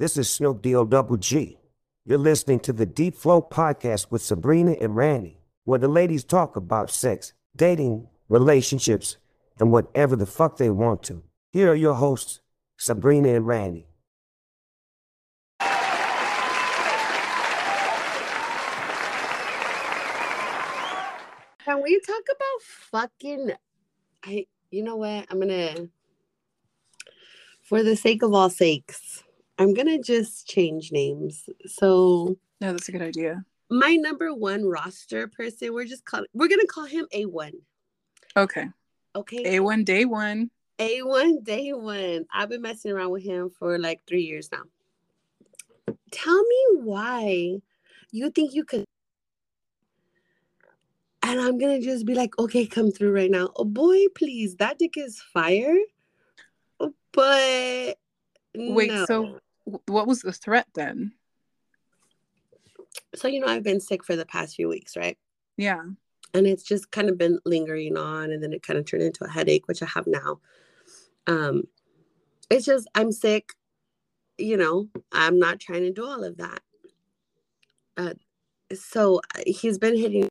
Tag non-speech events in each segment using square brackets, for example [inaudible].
This is Snoop D-O double G. You're listening to the Deep Float podcast with Sabrina and Randy, where the ladies talk about sex, dating, relationships, and whatever the fuck they want to. Here are your hosts, Sabrina and Randy. Can we talk about fucking I you know what? I'm gonna for the sake of all sakes, I'm gonna just change names. So No, that's a good idea. my number one roster person, we're just call we're gonna call him A1. Okay. Okay. A1 day one. A1 day one. I've been messing around with him for like three years now. Tell me why you think you could. And I'm gonna just be like, okay, come through right now. Oh boy, please, that dick is fire. But Wait, no. so what was the threat then? so you know, I've been sick for the past few weeks, right? Yeah. and it's just kind of been lingering on and then it kind of turned into a headache which i have now um it's just i'm sick you know i'm not trying to do all of that uh so uh, he's been hitting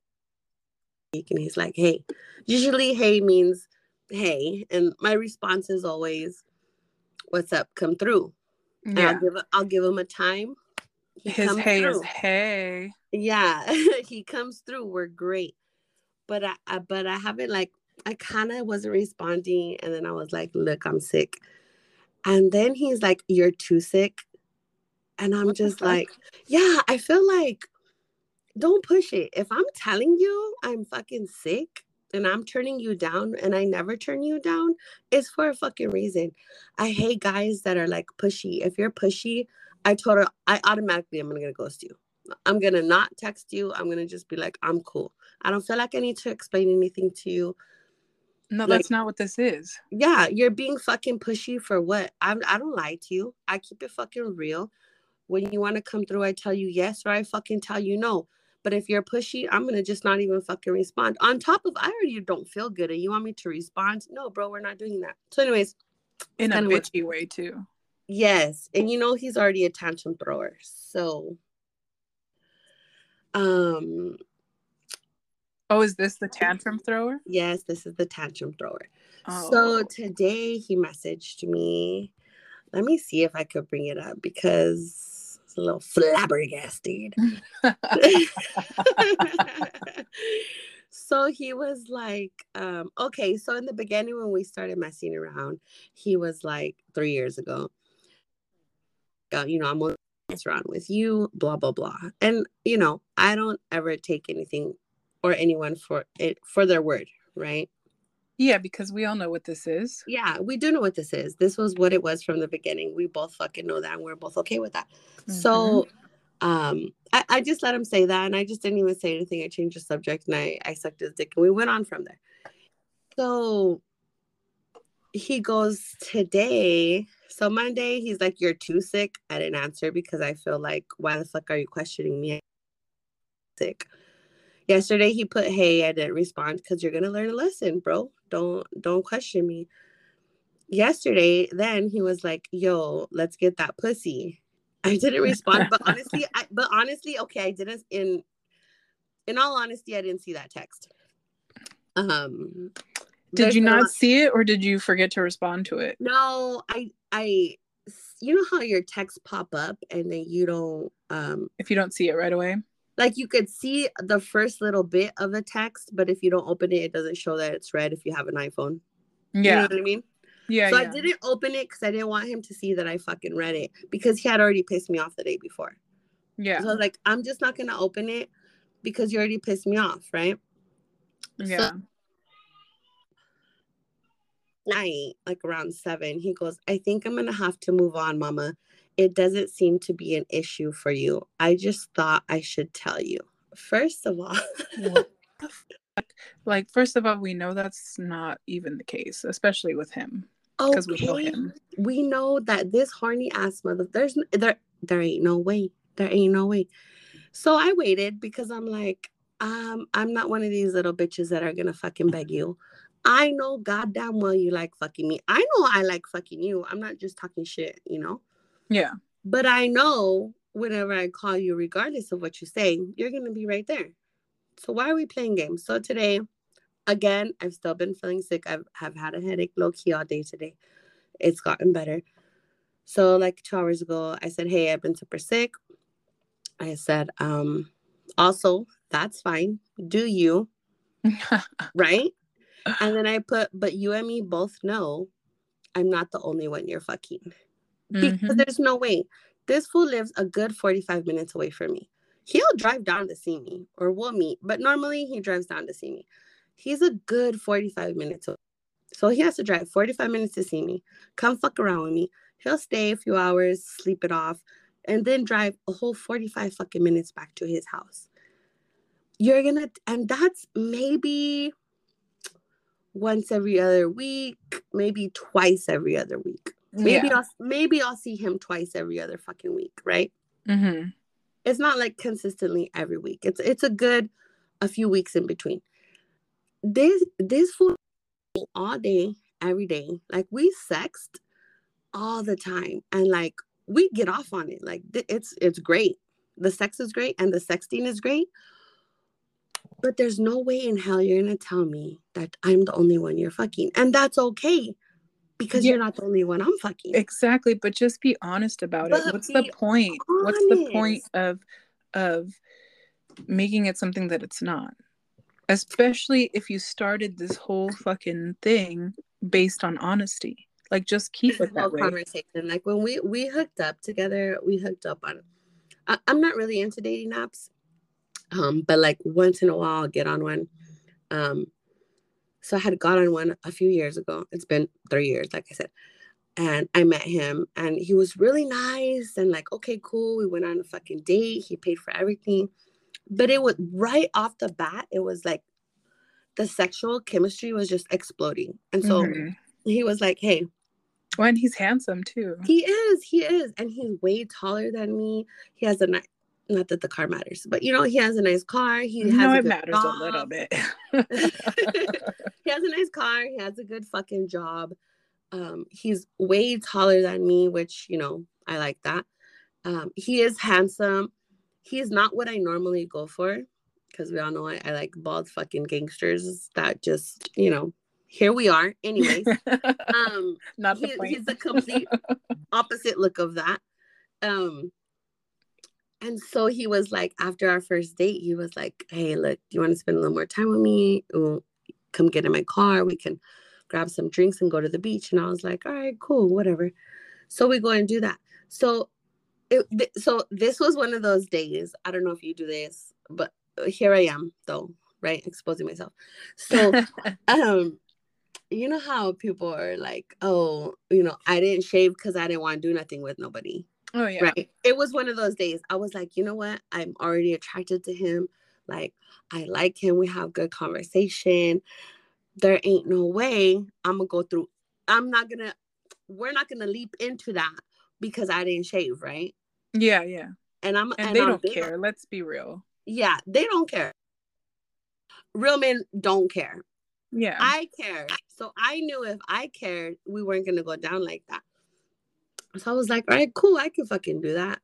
and he's like hey usually hey means hey and my response is always what's up come through Yeah. I'll give I'll give him a time. He His hey is hey. yeah [laughs] he comes through. We're great. But I, I but i haven't like i kind of wasn't responding and then i was like look i'm sick. And then he's like you're too sick. And i'm What just like yeah i feel like don't push it. If i'm telling you i'm fucking sick and i'm turning you down and i never turn you down it's for a fucking reason i hate guys that are like pushy if you're pushy i told her i automatically i'm gonna ghost you I'm gonna not text you. I'm gonna just be like, I'm cool. I don't feel like I need to explain anything to you. No, Like- that's not what this is. Yeah, you're being fucking pushy for what? I'm I don't lie to you. I keep it fucking real. When you want to come through, I tell you yes or I fucking tell you no. But if you're pushy, I'm gonna just not even fucking respond. On top of I already don't feel good and you want me to respond? No, bro, we're not doing that. So, anyways, In a bitchy way too. Yes, and you know he's already a tantrum thrower. So um Oh, is this the tantrum thrower? yes, this is the tantrum thrower. Oh. So today he messaged me. Let me see if I could bring it up because a little flabbergasted. [laughs] [laughs] so he was like, um, okay, so in the beginning when we started messing around, he was like three years ago. Uh, you know, I'm gonna mess around with you, blah blah blah. And you know, I don't ever take anything or anyone for it for their word, right? Yeah, because we all know what this is. Yeah, we do know what this is. This was what it was from the beginning. We both fucking know that and we're both okay with that. So um I, I just let him say that and I just didn't even say anything. I changed the subject and I, I sucked his dick and we went on from there. So he goes today. So Monday, he's like, You're too sick. I didn't answer because I feel like, why the fuck are you questioning me? I'm sick. Yesterday he put, Hey, I didn't respond because you're gonna learn a lesson, bro. Don't don't question me. Yesterday, then he was like, Yo, let's get that pussy. [laughs] I didn't respond, but honestly, I, but honestly, okay, I didn't. In in all honesty, I didn't see that text. Um, Did you a not see it or did you forget to respond to it? No, I I. You know how your texts pop up and then you don't um If you don't see it right away. Like you could see the first little bit of the text, but if you don't open it, it doesn't show that it's red if you have an iPhone. You know Yeah. what I mean? Yeah. so yeah. I didn't open it because I didn't want him to see that I fucking read it because he had already pissed me off the day before. Yeah. So I was like, I'm just not gonna open it because you already pissed me off, right? Yeah. Night, like around seven, he goes, I think I'm gonna have to move on, mama. It doesn't seem to be an issue for you. I just thought I should tell you. First of all? [laughs] Like, first of all, we know that's not even the case, especially with him, because we know okay, him. we know that this horny ass mother there's there there ain't no way there ain't no way so i waited because i'm like um i'm not one of these little bitches that are gonna fucking beg you i know goddamn well you like fucking me i know i like fucking you i'm not just talking shit you know Yeah. But I know whenever I call you, regardless of what you say, you're going to be right there. So why are we playing games? So today, again, I've still been feeling sick. I've have had a headache low key all day today. It's gotten better. So like two hours ago, I said, Hey, I've been super sick. I said, um, also, that's fine. Do you? [laughs] right? And then I put, but you and me both know I'm not the only one you're fucking. Because mm-hmm. there's no way. This fool lives a good 45 minutes away from me. He'll drive down to see me or we'll meet, but normally he drives down to see me. He's a good 45 minutes away. So he has to drive 45 minutes to see me, come fuck around with me. He'll stay a few hours, sleep it off, and then drive a whole 45 fucking minutes back to his house. You're gonna, and that's maybe once every other week, maybe twice every other week. Maybe yeah. I'll maybe I'll see him twice every other fucking week, right? Mm-hmm. It's not like consistently every week. It's it's a good a few weeks in between. This this fool all day, every day. Like we sexed all the time, and like we get off on it. Like it's it's great. The sex is great, and the sexting is great. But there's no way in hell you're gonna tell me that I'm the only one you're fucking, and that's okay because yeah. you're not the only one I'm fucking. Exactly, but just be honest about but it. What's the point? Honest. What's the point of of making it something that it's not? Especially if you started this whole fucking thing based on honesty. Like just keep it that way. Conversation. Like when we we hooked up together, we hooked up on. I, I'm not really into dating apps, um, but like once in a while I'll get on one. Um, so I had got on one a few years ago. It's been three years, like I said. And I met him and he was really nice and like, okay, cool. We went on a fucking date. He paid for everything. But it was right off the bat, it was like the sexual chemistry was just exploding. And so mm-hmm. he was like, hey, when he's handsome too. He is, he is. And he's way taller than me. He has a nice not that the car matters, but you know, he has a nice car. He has no, it matters job. a little bit. [laughs] he has a nice car. He has a good fucking job. Um, he's way taller than me, which you know, I like that. Um, he is handsome. He is not what I normally go for because we all know I, I like bald fucking gangsters that just, you know, here we are. Anyways, [laughs] um, not the he, he's the complete [laughs] opposite look of that. Um, and so he was like, after our first date, he was like, Hey, look, do you want to spend a little more time with me? We'll come get in my car. We can grab some drinks and go to the beach. And I was like, All right, cool, whatever. So we go and do that. So it, th- so this was one of those days. I don't know if you do this, but here I am though, right? Exposing myself. So [laughs] um you know how people are like, oh, you know, I didn't shave because I didn't want to do nothing with nobody. Oh yeah. Right. It was one of those days. I was like, you know what? I'm already attracted to him. Like I like him. We have good conversation. There ain't no way I'm gonna go through. I'm not gonna. We're not gonna leap into that because I didn't shave, right? Yeah, yeah. And I'm and, and they I'm, don't care. Let's be real. Yeah, they don't care. Real men don't care. Yeah. I care. So I knew if I cared, we weren't gonna go down like that. So I was like, all right, cool, I can fucking do that.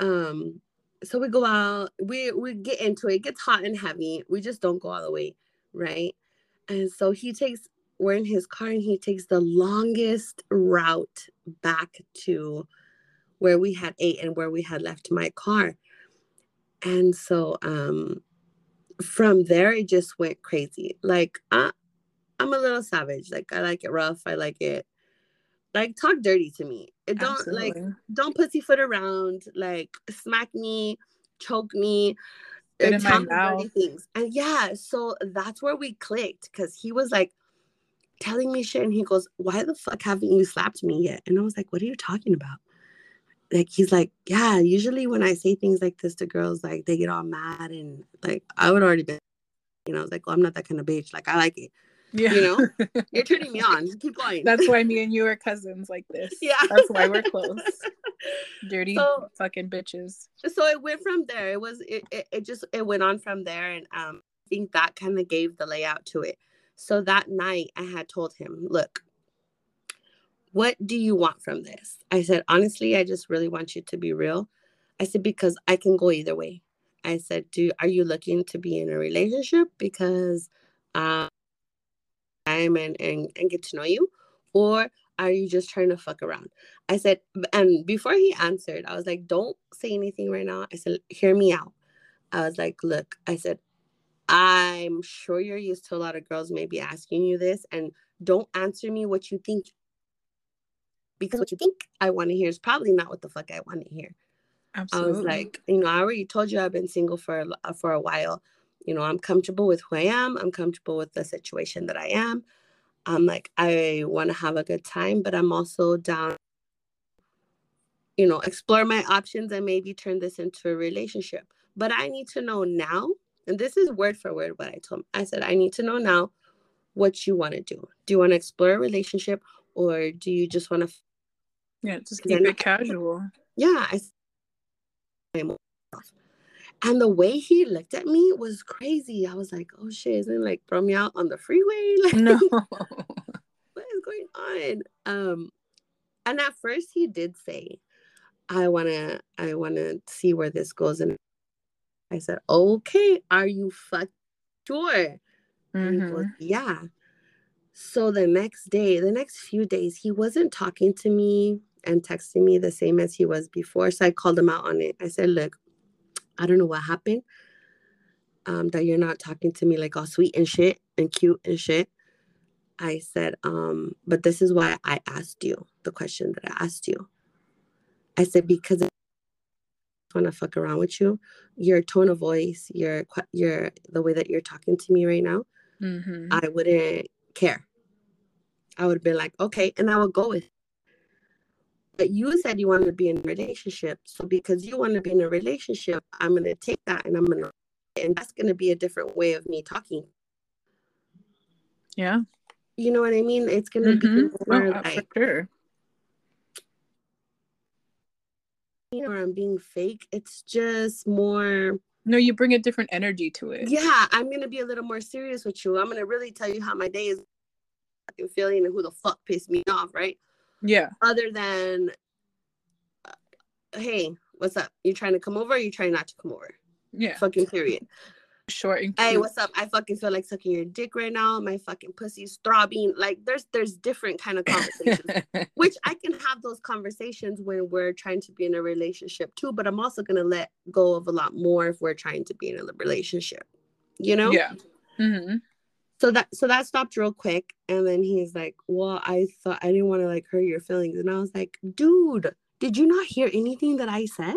Um, so we go out, we we get into it, it gets hot and heavy. We just don't go all the way, right? And so he takes we're in his car and he takes the longest route back to where we had ate and where we had left my car. And so um from there it just went crazy. Like I I'm a little savage. Like I like it rough. I like it like talk dirty to me. Don't Absolutely. like don't pussyfoot around, like smack me, choke me, Spit in my mouth. things. And yeah, so that's where we clicked because he was like telling me shit and he goes, Why the fuck haven't you slapped me yet? And I was like, What are you talking about? Like he's like, Yeah, usually when I say things like this to girls, like they get all mad and like I would already be you know, I was like, well, I'm not that kind of bitch. Like I like it. Yeah. You know, [laughs] you're turning me on. Keep going. That's why me and you are [laughs] cousins like this. Yeah. That's why we're close. [laughs] Dirty so, fucking bitches. So it went from there. It was it, it, it just it went on from there and um I think that kind of gave the layout to it. So that night I had told him, look, what do you want from this? I said, honestly, I just really want you to be real. I said, because I can go either way. I said, do are you looking to be in a relationship because um I'm and, and, and get to know you? Or are you just trying to fuck around? I said, and before he answered, I was like, don't say anything right now. I said, hear me out. I was like, look, I said, I'm sure you're used to a lot of girls maybe asking you this, and don't answer me what you think because what you think I want to hear is probably not what the fuck I want to hear. Absolutely. I was like, you know, I already told you I've been single for uh, for a while. You know, I'm comfortable with who I am. I'm comfortable with the situation that I am. I'm like, I want to have a good time, but I'm also down, you know, explore my options and maybe turn this into a relationship. But I need to know now, and this is word for word what I told him. I said, I need to know now what you want to do. Do you want to explore a relationship or do you just want to yeah, just keep it casual. Yeah, I and the way he looked at me was crazy. I was like, oh shit, isn't like throw me out on the freeway? [laughs] Like, no. [laughs] what is going on? Um, and at first he did say, I wanna, I wanna see where this goes. And I said, okay, are you fuck sure? Mm-hmm. Goes, yeah. So the next day, the next few days, he wasn't talking to me and texting me the same as he was before. So I called him out on it. I said, Look, I don't know what happened. Um, that you're not talking to me like all sweet and shit and cute and shit. I said, um, but this is why I asked you the question that I asked you. I said, because I want to fuck around with you, your tone of voice, your your the way that you're talking to me right now, mm-hmm. I wouldn't care. I would be like, okay, and I would go with but you said you wanted to be in a relationship. So because you want to be in a relationship, I'm going to take that and I'm going to, and that's going to be a different way of me talking. Yeah. You know what I mean? It's going to mm-hmm. be more oh, like, sure. You know, I'm being fake. It's just more. No, you bring a different energy to it. Yeah, I'm gonna be a little more serious with you. I'm gonna really tell you how my day is feeling and who the fuck pissed me off, right? Yeah. Other than, uh, hey, what's up? You trying to come over? you trying not to come over? Yeah. Fucking period. Short and cute. Hey, what's up? I fucking feel like sucking your dick right now. My fucking pussy's throbbing. Like there's there's different kind of conversations, [laughs] which I can have those conversations when we're trying to be in a relationship too. But I'm also gonna let go of a lot more if we're trying to be in a relationship. You know? Yeah. Mm-hmm so that so that stopped real quick and then he's like well i thought i didn't want to like hurt your feelings and i was like dude did you not hear anything that i said?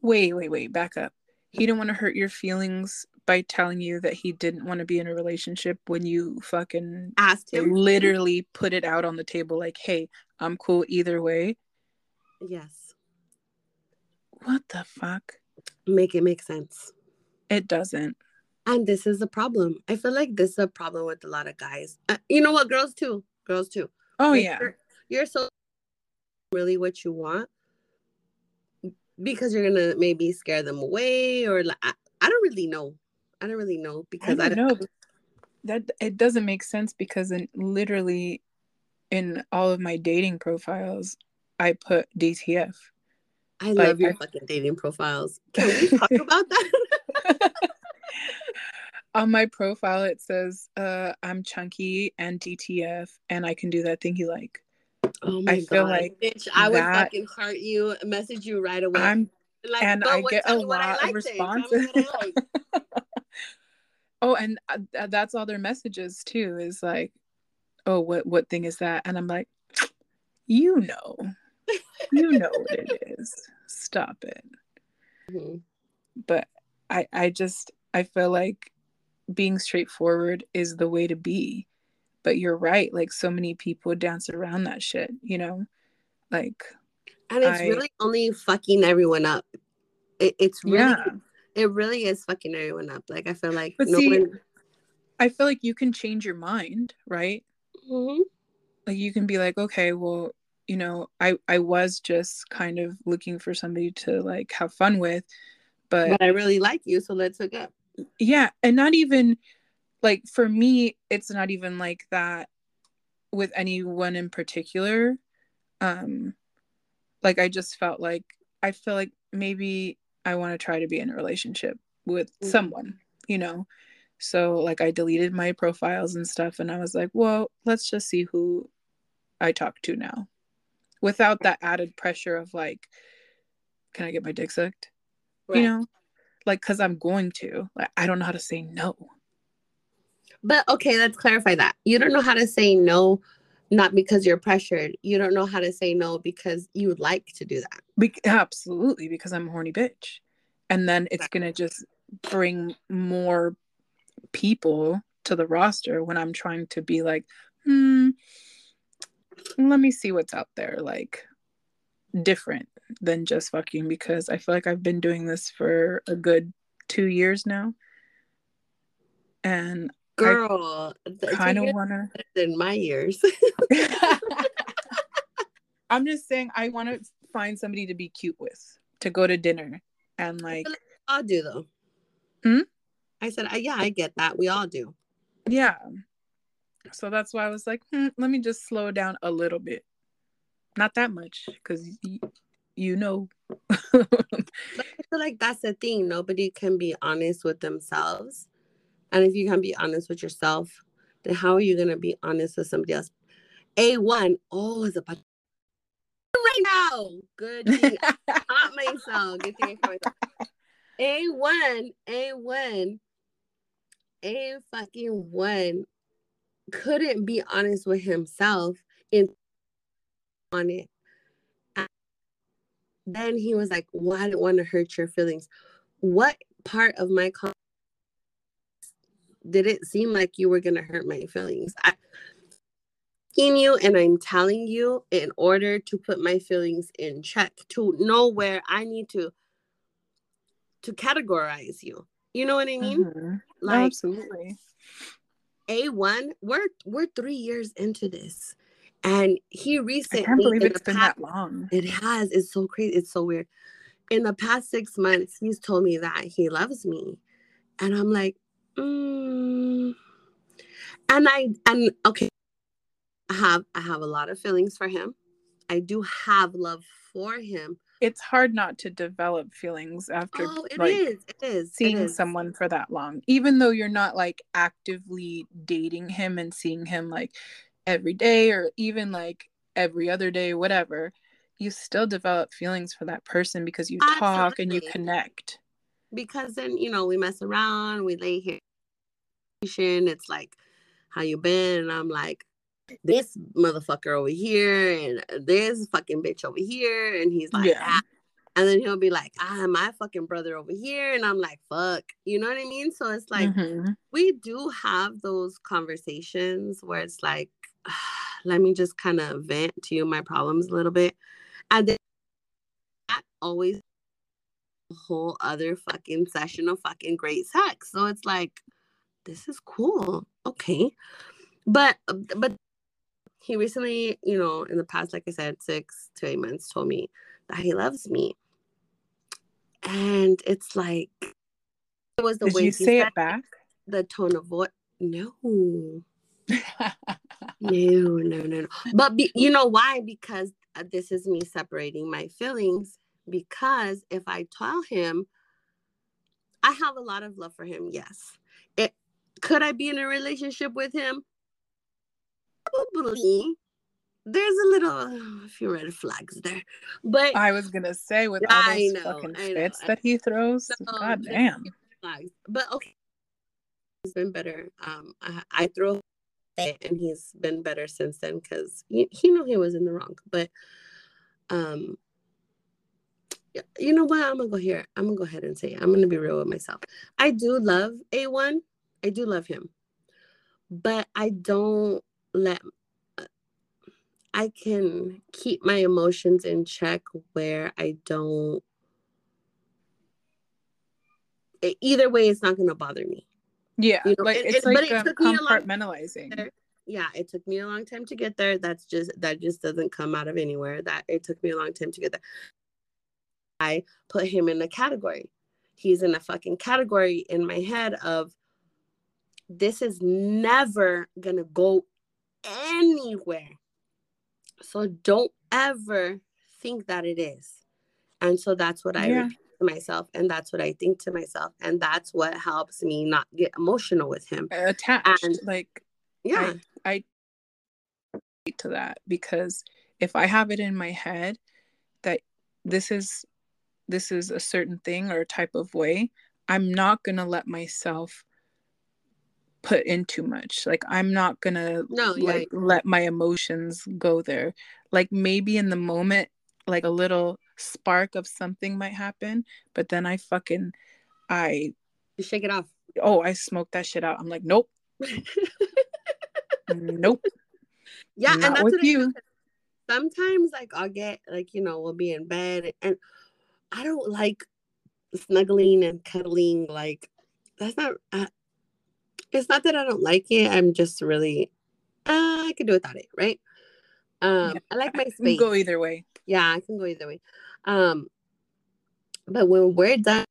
Wait wait wait back up. He didn't want to hurt your feelings by telling you that he didn't want to be in a relationship when you fucking asked him. literally put it out on the table like hey i'm cool either way. Yes. What the fuck? Make it make sense. It doesn't and this is a problem. I feel like this is a problem with a lot of guys. Uh, you know what? Girls too. Girls too. Oh, like yeah. You're, you're so really what you want because you're going to maybe scare them away or like, I, I don't really know. I don't really know because I don't, I don't know. That it doesn't make sense because in literally in all of my dating profiles, I put DTF. I like, love your I, fucking dating profiles. [laughs] Can we talk about that? [laughs] on my profile it says uh i'm chunky and dtf and i can do that thing you like. Oh my I feel God. like bitch i would fucking heart you message you right away. I'm like, and i get a lot of responses. [laughs] oh and uh, that's all their messages too is like oh what what thing is that? And i'm like you know. You know what it [laughs] is. Stop it. Mm-hmm. but i i just i feel like being straightforward is the way to be. But you're right like so many people dance around that shit you know? Like and it's I, really only fucking everyone up. It, it's really yeah. it really is fucking everyone up. Like i feel like but no see, one... i feel like you can change your mind right? Mm-hmm. like you can be like okay well you know i i was just kind of looking for somebody to like have fun with but, but i really like you so let's hook up yeah and not even like for me it's not even like that with anyone in particular. Um, like I just felt like I feel like maybe I want to try to be in a relationship with mm-hmm. someone, you know. So like I deleted my profiles and stuff and I was like, well, let's just see who I talk to now. Without that added pressure of like can I get my dick sucked? Right. You know? Like cuz I'm going to. Like I don't know how to say no. But okay, let's clarify that. You don't know how to say no not because you're pressured. You don't know how to say no because you would like to do that. Be- absolutely, because I'm a horny bitch. And then it's going to just bring more people to the roster when I'm trying to be like, hmm, let me see what's out there, like different than just fucking because I feel like I've been doing this for a good two years now. And girl, kind of want to in my years. [laughs] [laughs] I'm just saying I want to find somebody to be cute with, to go to dinner and like I'll do though. Hmm? I said, yeah, I get that. We all do. Yeah. So that's why I was like, hmm, let me just slow down a little bit. Not that much, because y- you know. I feel like that's the thing. Nobody can be honest with themselves. And if you can be honest with yourself, then how are you going to be honest with somebody else? A1, oh, it's a [laughs] right now. Good thing. Not myself. Good thing I A1, A1 a fucking one couldn't be honest with himself in on it. And then he was like, "Well, I don't want to hurt your feelings." What part of my con- did it seem like you were gonna hurt my feelings? I you and I'm telling you in order to put my feelings in check, to know where I need to to categorize you. You know what I mean? Mm-hmm. Like absolutely. A1, we're we're three years into this. And he recently I can't believe it's been past, that long. It has. It's so crazy. It's so weird. In the past six months, he's told me that he loves me. And I'm like, mm. and I and okay. I have I have a lot of feelings for him. I do have love for him, it's hard not to develop feelings after oh, it like, is. It is. seeing it is. someone for that long even though you're not like actively dating him and seeing him like every day or even like every other day whatever you still develop feelings for that person because you Absolutely. talk and you connect because then you know we mess around we lay here it's like how you been and i'm like this motherfucker over here and this fucking bitch over here. And he's like, yeah. Ah. And then he'll be like, ah, my fucking brother over here. And I'm like, fuck. You know what I mean? So it's like, mm-hmm. we do have those conversations where it's like, [sighs] let me just kind of vent to you my problems a little bit. And then that always a whole other fucking session of fucking great sex. So it's like, this is cool. Okay. But but he recently, you know, in the past, like I said, six to eight months, told me that he loves me. And it's like it was the Did way you say it back? The tone of voice. No. [laughs] no, no, no, no. But be, you know why? Because uh, this is me separating my feelings. Because if I tell him, I have a lot of love for him. Yes. It could I be in a relationship with him? probably there's a little [sighs] a few red flags there. But I was gonna say with all those know, fucking fits that he throws, god damn. Flags. But okay, it's been better. Um, I, I throw and he's been better since then because he, he knew he was in the wrong. But um, you know what? I'm gonna go here. I'm gonna go ahead and say. I'm gonna be real with myself. I do love A1. I do love him, but I don't let I can keep my emotions in check where I don't either way it's not to bother me. Yeah, you know? like it's it, like um, it compartmentalizing. Yeah, it took me a long time to get there. That's just that just doesn't come out of anywhere. That it took me a long time to get there. I put him in a category. He's in a fucking category in my head of this is never gonna go anywhere. So don't ever think that it is. And so that's what I yeah. repeat myself, and that's what I think to myself, and that's what helps me not get emotional with him. Attached, and, like yeah, I, I to that because if I have it in my head that this is this is a certain thing or a type of way, I'm not gonna let myself put in too much. Like I'm not gonna no, like yeah. let my emotions go there. Like maybe in the moment, like a little spark of something might happen, but then I fucking I you shake it off. Oh, I smoke that shit out. I'm like, nope. [laughs] nope. Yeah, not and that's with you. Sometimes like I'll get like, you know, we'll be in bed and I don't like snuggling and cuddling like that's not uh, it's not that I don't like it. I'm just really uh, I can do without it, right? Um yeah, I like my space. Go either way. Yeah, I can go either way. Um, but when we're done,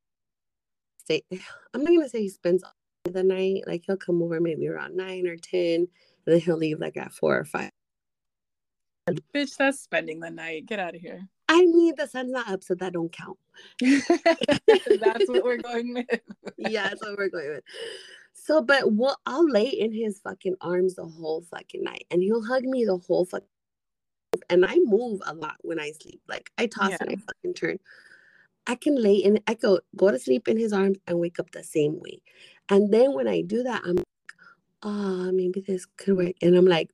say I'm not gonna say he spends the night. Like he'll come over maybe around nine or ten, and then he'll leave like at four or five. Bitch, that's spending the night. Get out of here. I mean, the sun's not up, so that don't count. [laughs] that's what we're [laughs] going with. yeah, that's what we're going with. So, but what I'll lay in his fucking arms the whole fucking night, and he'll hug me the whole fucking and I move a lot when I sleep. Like I toss yeah. and I fucking turn. I can lay in, I go go to sleep in his arms and wake up the same way. And then when I do that, I'm like, oh, maybe this could work. And I'm like,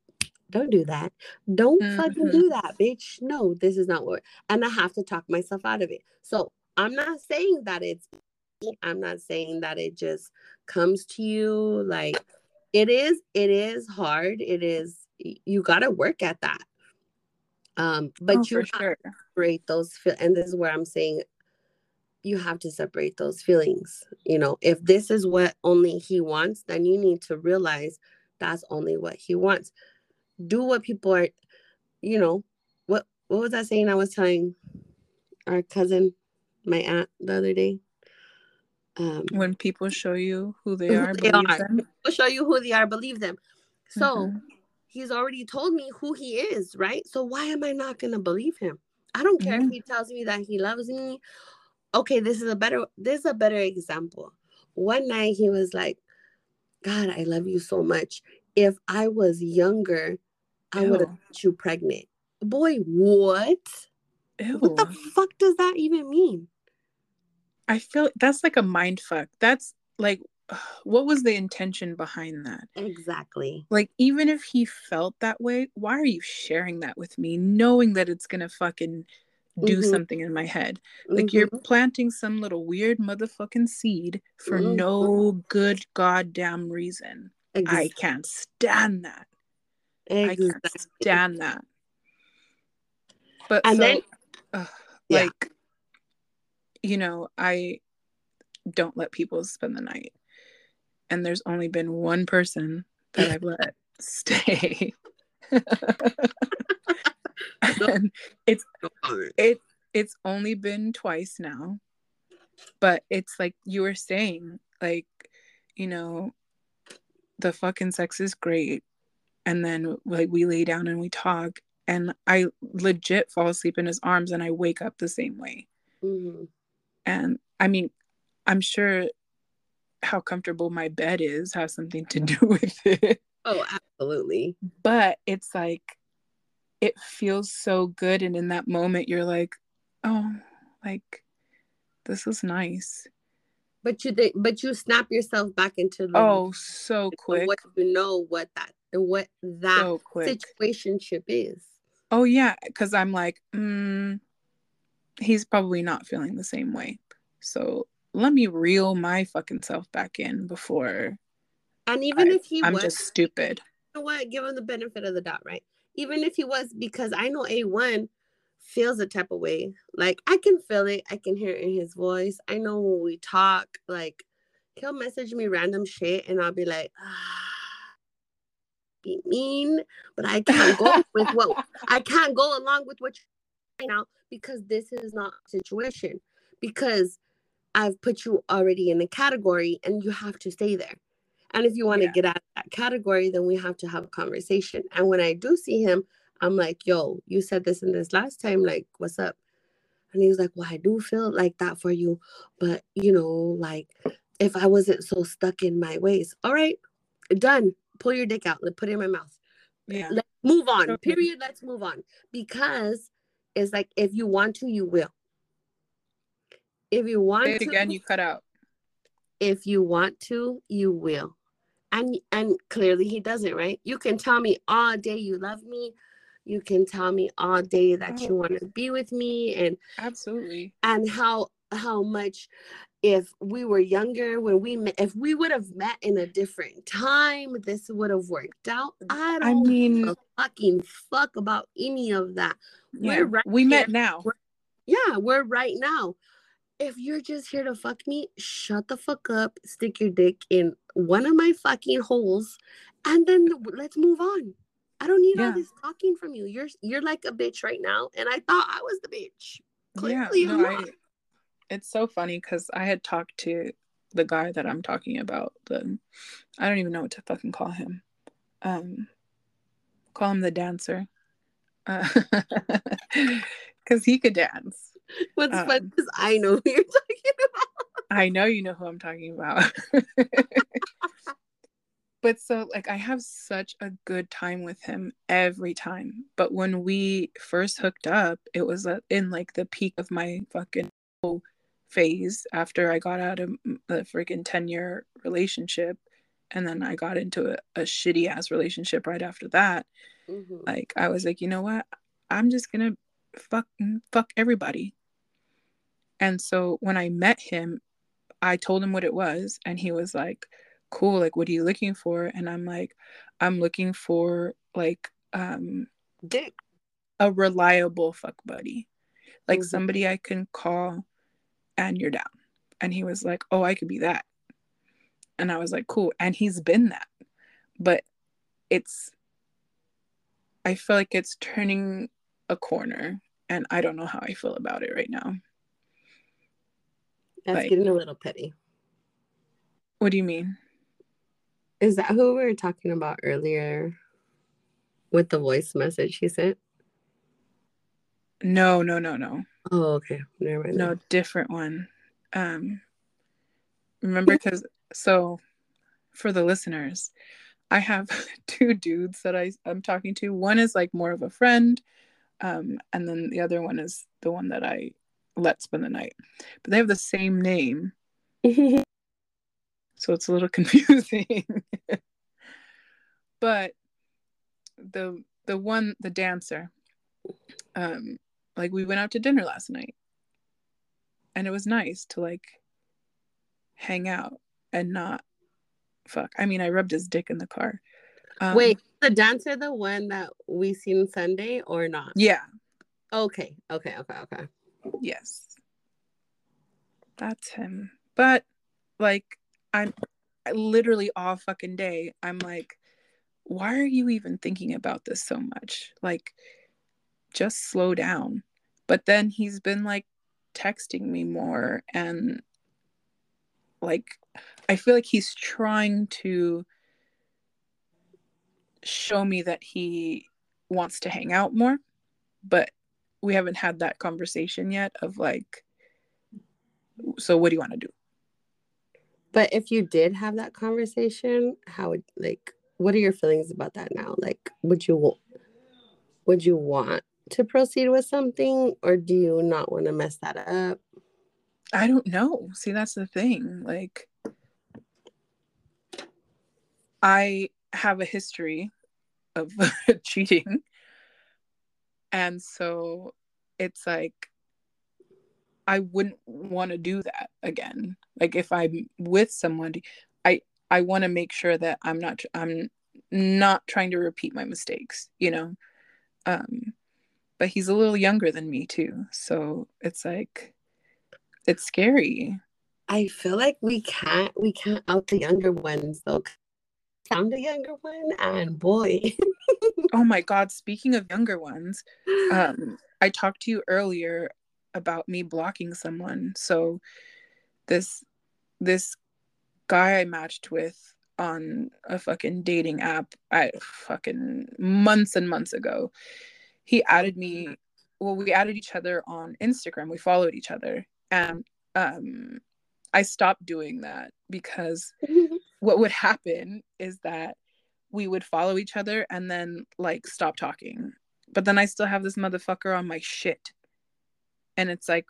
don't do that. Don't mm-hmm. fucking do that, bitch. No, this is not what. And I have to talk myself out of it. So I'm not saying that it's. I'm not saying that it just comes to you like it is. It is hard. It is. You got to work at that. Um, but oh, you have sure. to separate those feel and this is where I'm saying you have to separate those feelings. You know, if this is what only he wants, then you need to realize that's only what he wants. Do what people are, you know, what what was that saying I was telling our cousin, my aunt the other day? Um, when people show you who they are, they believe are. them. People show you who they are, believe them. So mm-hmm he's already told me who he is, right? So why am I not going to believe him? I don't care mm-hmm. if he tells me that he loves me. Okay, this is a better this is a better example. One night he was like, "God, I love you so much. If I was younger, I would have got you pregnant." Boy, what? Ew. What the fuck does that even mean? I feel that's like a mind fuck. That's like [sighs] what was the intention behind that? Exactly. Like, even if he felt that way, why are you sharing that with me, knowing that it's gonna fucking do mm-hmm. something in my head? Like, mm-hmm. you're planting some little weird motherfucking seed for mm-hmm. no good goddamn reason. Exactly. I can't stand that. Exactly. I can't stand that. But and so, then, uh, yeah. like, you know, I don't let people spend the night and there's only been one person that I've let stay. [laughs] and it's [laughs] it it's only been twice now. But it's like you were saying, like, you know, the fucking sex is great. And then like we lay down and we talk and I legit fall asleep in his arms and I wake up the same way. Mm-hmm. And I mean, I'm sure how comfortable my bed is has something to [laughs] do with it. Oh, absolutely. But it's like it feels so good and in that moment you're like, "Oh, like this is nice." But you think but you snap yourself back into the Oh, so quick. What you know what that what that so situationship is. Oh yeah, cuz I'm like, mm, he's probably not feeling the same way. So let me reel my fucking self back in before. And even I, if he I'm was, just stupid. You know what? Give him the benefit of the doubt, right? Even if he was, because I know A1 feels a type of way. Like I can feel it. I can hear it in his voice. I know when we talk, like he'll message me random shit and I'll be like, ah, be mean, but I can't go [laughs] with what I can't go along with what you're saying now because this is not a situation. Because I've put you already in a category and you have to stay there. And if you want to yeah. get out of that category, then we have to have a conversation. And when I do see him, I'm like, yo, you said this and this last time. Like, what's up? And he's like, well, I do feel like that for you. But, you know, like, if I wasn't so stuck in my ways, all right, done. Pull your dick out. Let put it in my mouth. Yeah. Let's move on. Period. Let's move on. Because it's like, if you want to, you will. If you want Say it to, again, you cut out. If you want to, you will. And and clearly he doesn't, right? You can tell me all day you love me. You can tell me all day that you want to be with me and absolutely. And how how much if we were younger when we met if we would have met in a different time this would have worked out i don't I mean fucking fuck about any of that yeah, we're right we here. met now we're, yeah we're right now if you're just here to fuck me shut the fuck up stick your dick in one of my fucking holes and then let's move on I don't need yeah. all this talking from you. You're you're like a bitch right now, and I thought I was the bitch. Clearly, yeah, no, I, it's so funny because I had talked to the guy that I'm talking about. The I don't even know what to fucking call him. Um, call him the dancer, because uh, [laughs] he could dance. What's um, fun is I know who you're [laughs] talking about. I know you know who I'm talking about [laughs] but so like I have such a good time with him every time. But when we first hooked up, it was uh, in like the peak of my fucking phase after I got out of the freaking 10 year relationship. And then I got into a, a shitty ass relationship right after that. Mm-hmm. Like, I was like, you know what? I'm just gonna fuck, fuck everybody. And so when I met him, I told him what it was. And he was like, cool like what are you looking for? And i'm like i'm looking for like um dick a reliable fuck buddy. Like mm-hmm. somebody i can call and you're down. And he was like oh i could be that. And i was like cool. And he's been that. But it's i feel like it's turning a corner and i don't know how i feel about it right now that's like, getting a little petty what do you mean is that who we were talking about earlier with the voice message he sent? No, no, no, no. Oh, okay. Never mind. No, different one. Um remember because so for the listeners, I have [laughs] two dudes that I, I'm talking to. One is like more of a friend, um, and then the other one is the one that I let spend the night. But they have the same name. [laughs] so it's a little [laughs] confusing. but the the one the dancer, um, like we went out to dinner last night, and it was nice to like hang out and not fuck. I mean, I rubbed his dick in the car. Um, Wait, the dancer, the one that we seen Sunday, or not? Yeah. Okay. Okay. Okay. Okay. Yes. That's him. But like I'm literally all fucking day. I'm like, why are you even thinking about this so much? Like, just slow down. But then he's been like texting me more and like, I feel like he's trying to show me that he wants to hang out more, but we haven't had that conversation yet of like, so what do you want to do? But if you did have that conversation, how would like what are your feelings about that now? Like would you would you want to proceed with something or do you not want to mess that up? I don't know. See, that's the thing. Like I have a history of [laughs] cheating. And so it's like I wouldn't want to do that again. Like if I'm with someone, I I want to make sure that I'm not I'm not trying to repeat my mistakes, you know. Um but he's a little younger than me too. So it's like it's scary. I feel like we can't we can't out the younger ones though. I'm the younger one and boy. oh my god, speaking of younger ones, um I talked to you earlier about me blocking someone. So this this guy I matched with on a fucking dating app I fucking months and months ago. He added me well we added each other on Instagram. We followed each other and um I stopped doing that because [laughs] what would happen is that we would follow each other and then like stop talking. But then I still have this motherfucker on my shit. And it's like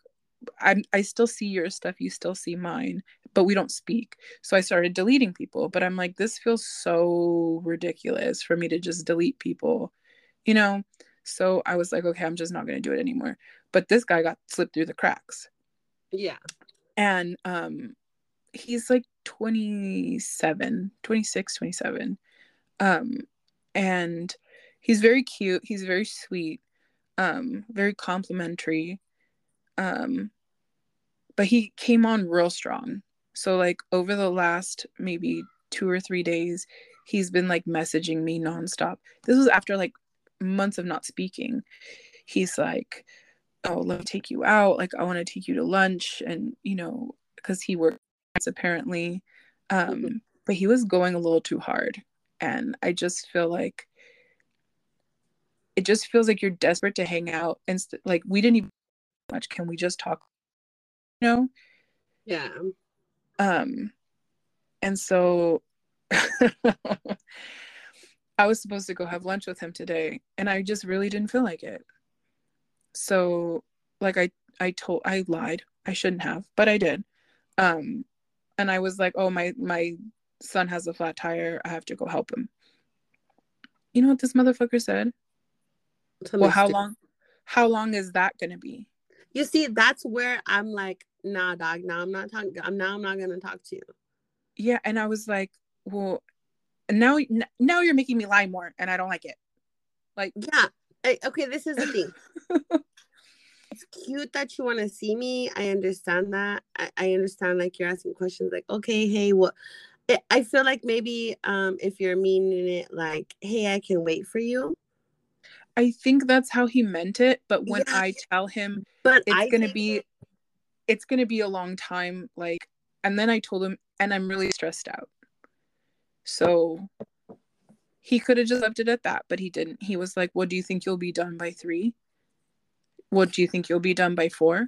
I'm I still see your stuff, you still see mine, but we don't speak. So I started deleting people, but I'm like this feels so ridiculous for me to just delete people. You know? So I was like okay, I'm just not going to do it anymore. But this guy got slipped through the cracks. Yeah. And um he's like 27, 26, 27. Um and he's very cute, he's very sweet, um very complimentary. Um but he came on real strong. So like over the last maybe two or three days he's been like messaging me nonstop. This was after like months of not speaking. He's like oh let me take you out. Like i want to take you to lunch and you know because he works apparently. Um mm-hmm. but he was going a little too hard. And i just feel like it just feels like you're desperate to hang out and st- like we didn't even much. Can we just talk you know? Yeah. Um and so [laughs] i was supposed to go have lunch with him today and i just really didn't feel like it. So like i i told i lied. I shouldn't have but i did. Um and i was like oh my my son has a flat tire i have to go help him you know what this motherfucker said well how long how long is that gonna be you see, that's where I'm like, nah, dog. Now I'm not talking. I'm now I'm not gonna talk to you. Yeah, and I was like, well, now now you're making me lie more, and I don't like it. Like, yeah. I, okay, this is the thing. [laughs] it's cute that you want to see me. I understand that. I, I understand like you're asking questions like, okay, hey, what? I feel like maybe um if you're meaning it like, hey, I can wait for you. I think that's how he meant it, but when yeah. I tell him but it's I gonna be it's gonna be a long time, like and then I told him and I'm really stressed out. So he could have just left it at that, but he didn't. He was like, What do you think you'll be done by three? What do you think you'll be done by four?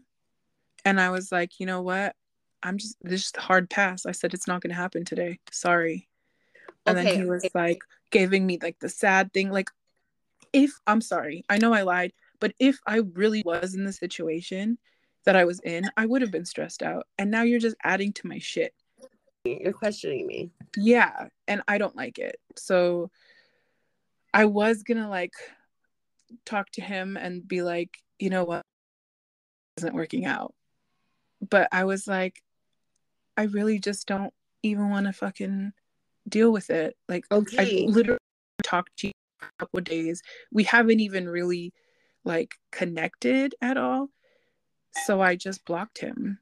And I was like, you know what? I'm just this is hard pass. I said it's not gonna happen today. Sorry. And okay, then he was like giving me like the sad thing, like if I'm sorry, I know I lied, but if I really was in the situation that I was in, I would have been stressed out. And now you're just adding to my shit. You're questioning me. Yeah. And I don't like it. So I was going to like talk to him and be like, you know what? Isn't working out. But I was like, I really just don't even want to fucking deal with it. Like, okay. I literally talked to you a couple days. We haven't even really like connected at all. So I just blocked him.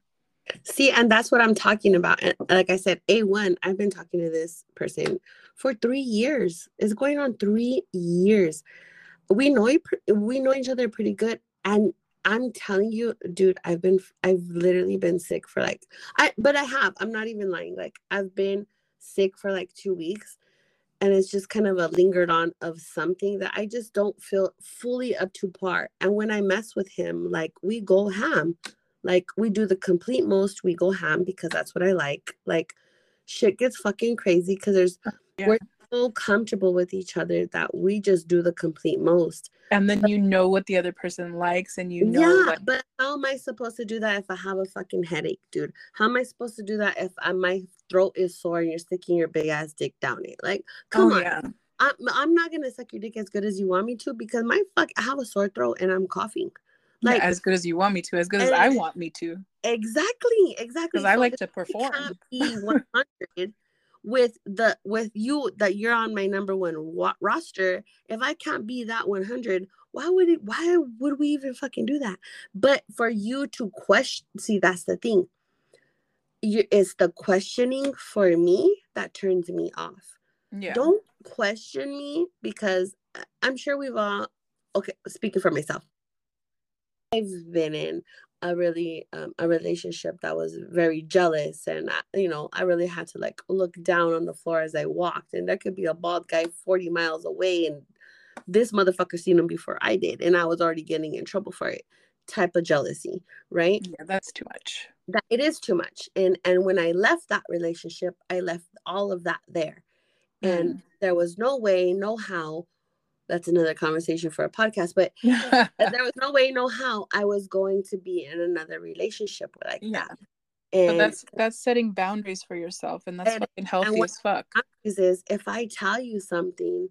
See, and that's what I'm talking about. And like I said, A1, I've been talking to this person for three years. It's going on three years. We know we know each other pretty good. And I'm telling you, dude, I've been I've literally been sick for like I but I have. I'm not even lying. Like I've been sick for like two weeks and it's just kind of a lingered on of something that I just don't feel fully up to par. And when I mess with him, like we go ham, like we do the complete most, we go ham because that's what I like. Like shit gets fucking crazy because there's yeah. we're so comfortable with each other that we just do the complete most. And then you know what the other person likes, and you know. Yeah, what... but how am I supposed to do that if I have a fucking headache, dude? How am I supposed to do that if I, my throat is sore and you're sticking your big ass dick down it? Like, oh, come oh, on. Yeah. I'm, I'm not gonna suck your dick as good as you want me to because my fuck I have a sore throat and I'm coughing. Like yeah, as good as you want me to, as good as I want me to. Exactly, exactly. Because so I like to perform. [laughs] 100 with the with you that you're on my number one wa- roster if i can't be that 100 why would it why would we even fucking do that? But for you to question see that's the thing. You, it's the questioning for me that turns me off. Yeah. Don't question me because uh, i'm sure we've all okay speaking for myself. I've been in a really um, a relationship that was very jealous and I, you know i really had to like look down on the floor as i walked and there could be a bald guy 40 miles away and this motherfucker seen him before i did and i was already getting in trouble for it type of jealousy right yeah that's too much that it is too much and and when i left that relationship i left all of that there mm. and there was no way no how that's another conversation for a podcast but [laughs] there was no way no how i was going to be in another relationship like yeah. that. And but that's that's setting boundaries for yourself and that's and, fucking healthy as fuck. Is if i tell you something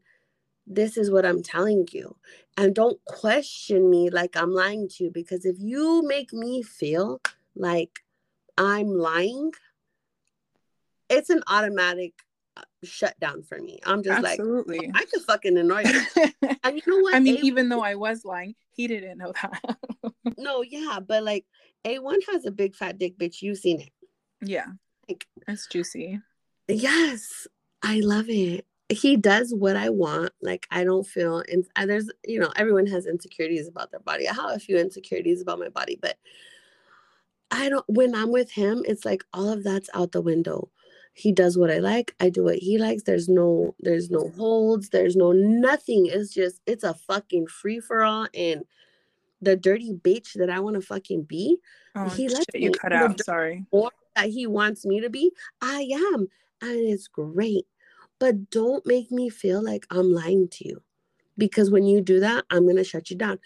this is what i'm telling you. And don't question me like i'm lying to you because if you make me feel like i'm lying it's an automatic shut down for me. I'm just Absolutely. like, I could fucking annoy [laughs] you. and you know what? I mean, A- even though I was lying, he didn't know that. [laughs] no, yeah, but like A1 has a big fat dick, bitch. You've seen it. Yeah. Like, it's juicy. Yes. I love it. He does what I want. Like, I don't feel, and uh, there's, you know, everyone has insecurities about their body. I have a few insecurities about my body, but I don't, when I'm with him, it's like all of that's out the window he does what i like i do what he likes there's no there's no holds there's no nothing it's just it's a fucking free-for-all and the dirty bitch that i want to fucking be oh, he lets you cut out sorry. or that he wants me to be i am and it's great but don't make me feel like i'm lying to you because when you do that i'm going to shut you down.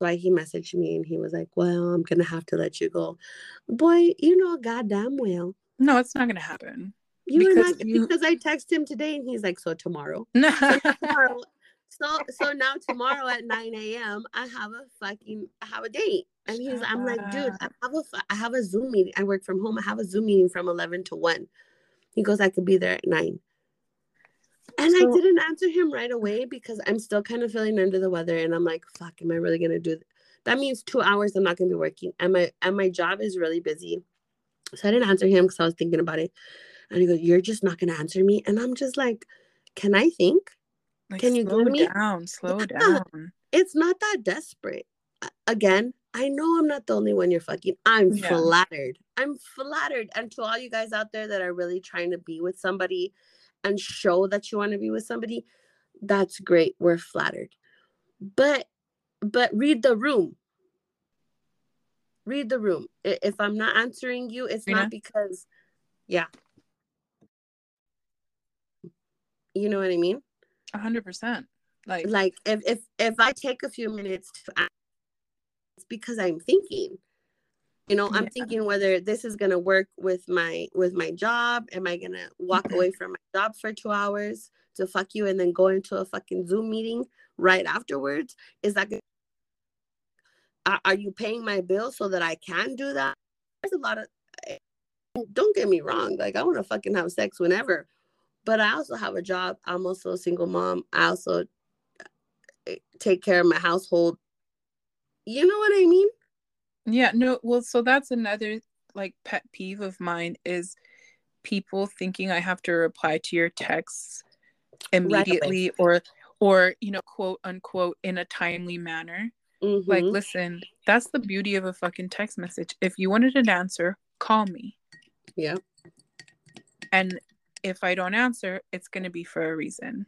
Why he messaged me and he was like well i'm gonna have to let you go. Boy you know goddamn well no, it's not going to happen. You because, not, you... because I text him today and he's like, so tomorrow. [laughs] So tomorrow. So so now tomorrow at 9 a.m. I have a fucking I have a date. And he's I'm like, dude, I have a I have a Zoom meeting. I work from home. I have a Zoom meeting from 11 to 1. He goes, I could be there at 9. And so, I didn't answer him right away because I'm still kind of feeling under the weather. And I'm like, fuck, am I really gonna do that? That means two hours I'm not gonna be working. And my and my job is really busy. So I didn't answer him because I was thinking about it. And he goes, You're just not going to answer me. And I'm just like, Can I think? Like, Can you slow give me down? Slow yeah, down. It's not that desperate. Again, I know I'm not the only one you're fucking. I'm yeah. flattered. I'm flattered. And to all you guys out there that are really trying to be with somebody and show that you want to be with somebody, that's great. We're flattered. But but read the room read the room. If I'm not answering you, it's not because, yeah. You know what I mean? A hundred percent. Like, like if if if I take a few minutes to, ask, it's because I'm thinking. You know, I'm yeah. thinking whether this is gonna work with my with my job. Am I gonna walk mm-hmm. away from my job for two hours to fuck you and then go into a fucking Zoom meeting right afterwards? Is that gonna are you paying my bill so that I can do that? There's a lot of, eh, don't get me wrong, like I want to fucking have sex whenever, but I also have a job. I'm also a single mom. I also eh, take care of my household. You know what I mean? Yeah, no, well, so that's another like pet peeve of mine is people thinking I have to reply to your texts immediately right or or you know quote unquote in a timely manner Mm-hmm. Like, listen, that's the beauty of a fucking text message. If you wanted an answer, call me. Yeah. And if I don't answer, it's going to be for a reason.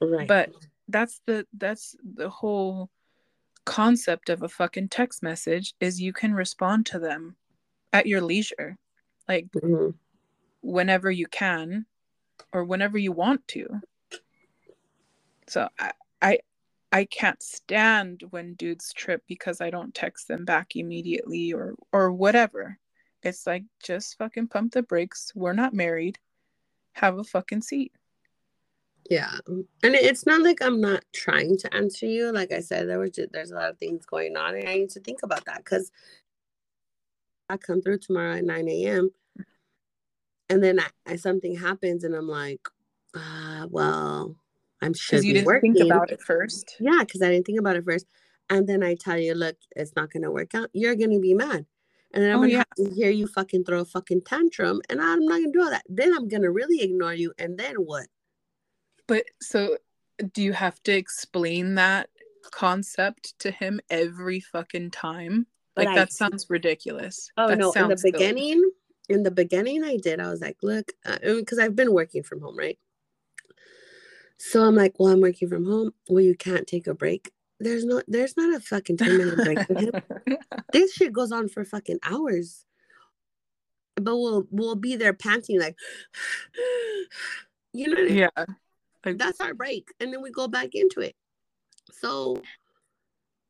Right. But that's the that's the whole concept of a fucking text message is you can respond to them at your leisure. Like mm-hmm. whenever you can or whenever you want to. So I, I I can't stand when dudes trip because I don't text them back immediately or or whatever. It's like just fucking pump the brakes. We're not married. Have a fucking seat. Yeah. And it's not like I'm not trying to answer you. Like I said, there was just, there's a lot of things going on and I need to think about that because I come through tomorrow at 9 a.m. and then I, I, something happens and I'm like, uh, well, I'm sure you didn't working. think about it first. Yeah, because I didn't think about it first. And then I tell you, look, it's not gonna work out. You're gonna be mad. And then I'm oh, gonna yeah. have to hear you fucking throw a fucking tantrum. And I'm not gonna do all that. Then I'm gonna really ignore you. And then what? But so do you have to explain that concept to him every fucking time? like that sounds ridiculous. Oh that no! In the beginning, in the beginning, I did. I was like, look, because uh, I've been working from home, right? So I'm like, well, I'm working from home. Well, you can't take a break. There's no, there's not a fucking 10 minute break him. [laughs] this shit goes on for fucking hours. But we'll we'll be there panting like [sighs] you know I mean? Yeah. That's our break. And then we go back into it. So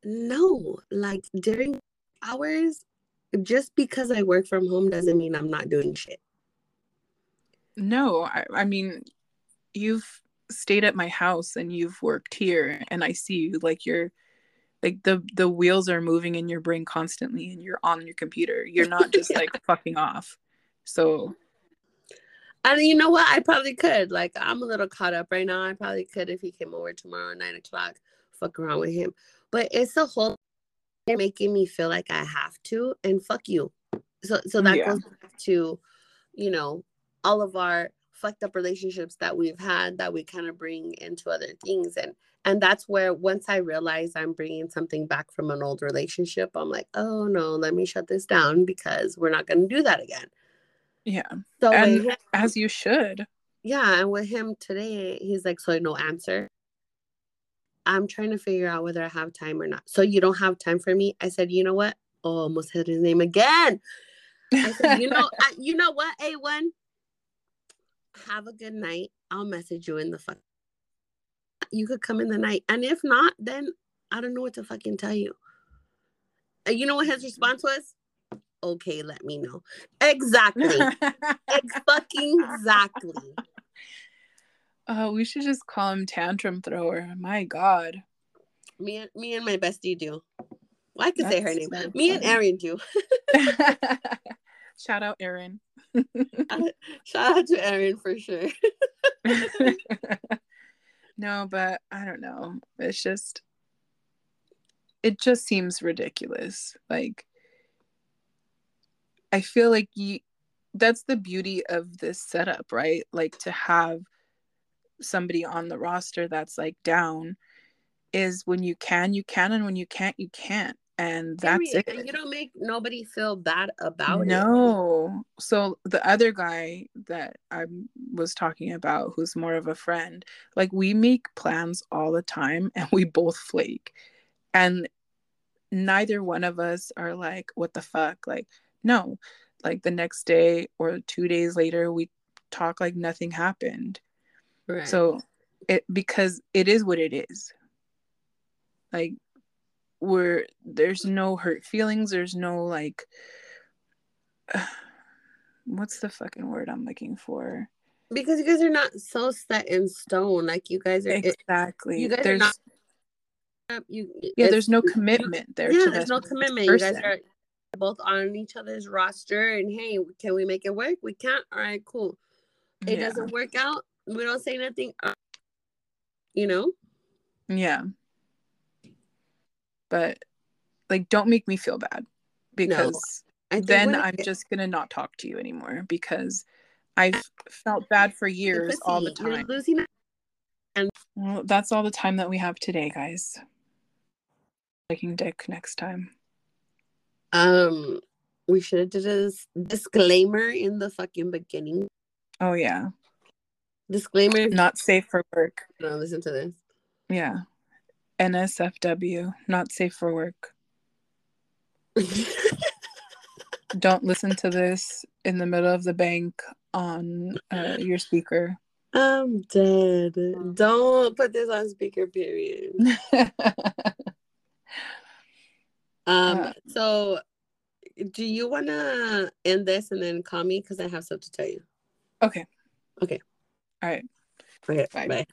no, like during hours, just because I work from home doesn't mean I'm not doing shit. No, I, I mean, you've stayed at my house and you've worked here, and I see you like you're like the the wheels are moving in your brain constantly, and you're on your computer. You're not just [laughs] yeah. like fucking off. So, and you know what? I probably could. Like, I'm a little caught up right now. I probably could if he came over tomorrow at nine o'clock. Fuck around with him, but it's a whole making me feel like I have to, and fuck you. So so that yeah. goes back to, you know, all of our fucked up relationships that we've had that we kind of bring into other things and and that's where once i realize i'm bringing something back from an old relationship i'm like oh no let me shut this down because we're not going to do that again yeah so and him, as you should yeah and with him today he's like so no answer I'm trying to figure out whether I have time or not. So you don't have time for me? I said, you know what? Oh, almost said his name again. I said, you know, [laughs] I, you know what, A1? Have a good night. I'll message you in the fuck. You could come in the night. And if not, then I don't know what to fucking tell you. And you know what his response was? Okay, let me know. Exactly. [laughs] Ex- fucking exactly. Oh, we should just call him tantrum thrower. My God. Me and me and my bestie do. Well, I could say her name. Me and Aaron do. [laughs] [laughs] Shout out Aaron. [laughs] Shout out to Aaron for sure. [laughs] no, but I don't know. It's just it just seems ridiculous. Like I feel like you that's the beauty of this setup, right? Like to have somebody on the roster that's like down is when you can you can and when you can't you can't and that's it and you don't make nobody feel bad about no. it no so the other guy that i was talking about who's more of a friend like we make plans all the time and we both flake and neither one of us are like what the fuck like no like the next day or two days later we talk like nothing happened Right. So it because it is what it is. Like where there's no hurt feelings, there's no like uh, [sighs] what's the fucking word I'm looking for? Because you guys are not so set in stone. Like you guys are exactly. It, you guys there's, are not. You, yeah, there's no commitment there. Yeah, there's no commitment. Person. You guys are both on each other's roster, and hey, can we make it work? We can't. All right, cool. It yeah. doesn't work out. We don't say nothing. Uh, you know? Yeah. But like don't make me feel bad because no, then I'm it, just gonna not talk to you anymore because I've felt bad for years all the time. losing and well, that's all the time that we have today, guys. Taking dick next time. Um, we should have did a disclaimer in the fucking beginning. Oh yeah. Disclaimer not safe for work. No, listen to this. Yeah. NSFW, not safe for work. [laughs] Don't listen to this in the middle of the bank on uh, your speaker. I'm dead. Don't put this on speaker, period. [laughs] um, uh, so do you want to end this and then call me? Because I have stuff to tell you. Okay. Okay. All right. Okay. Bye. Bye.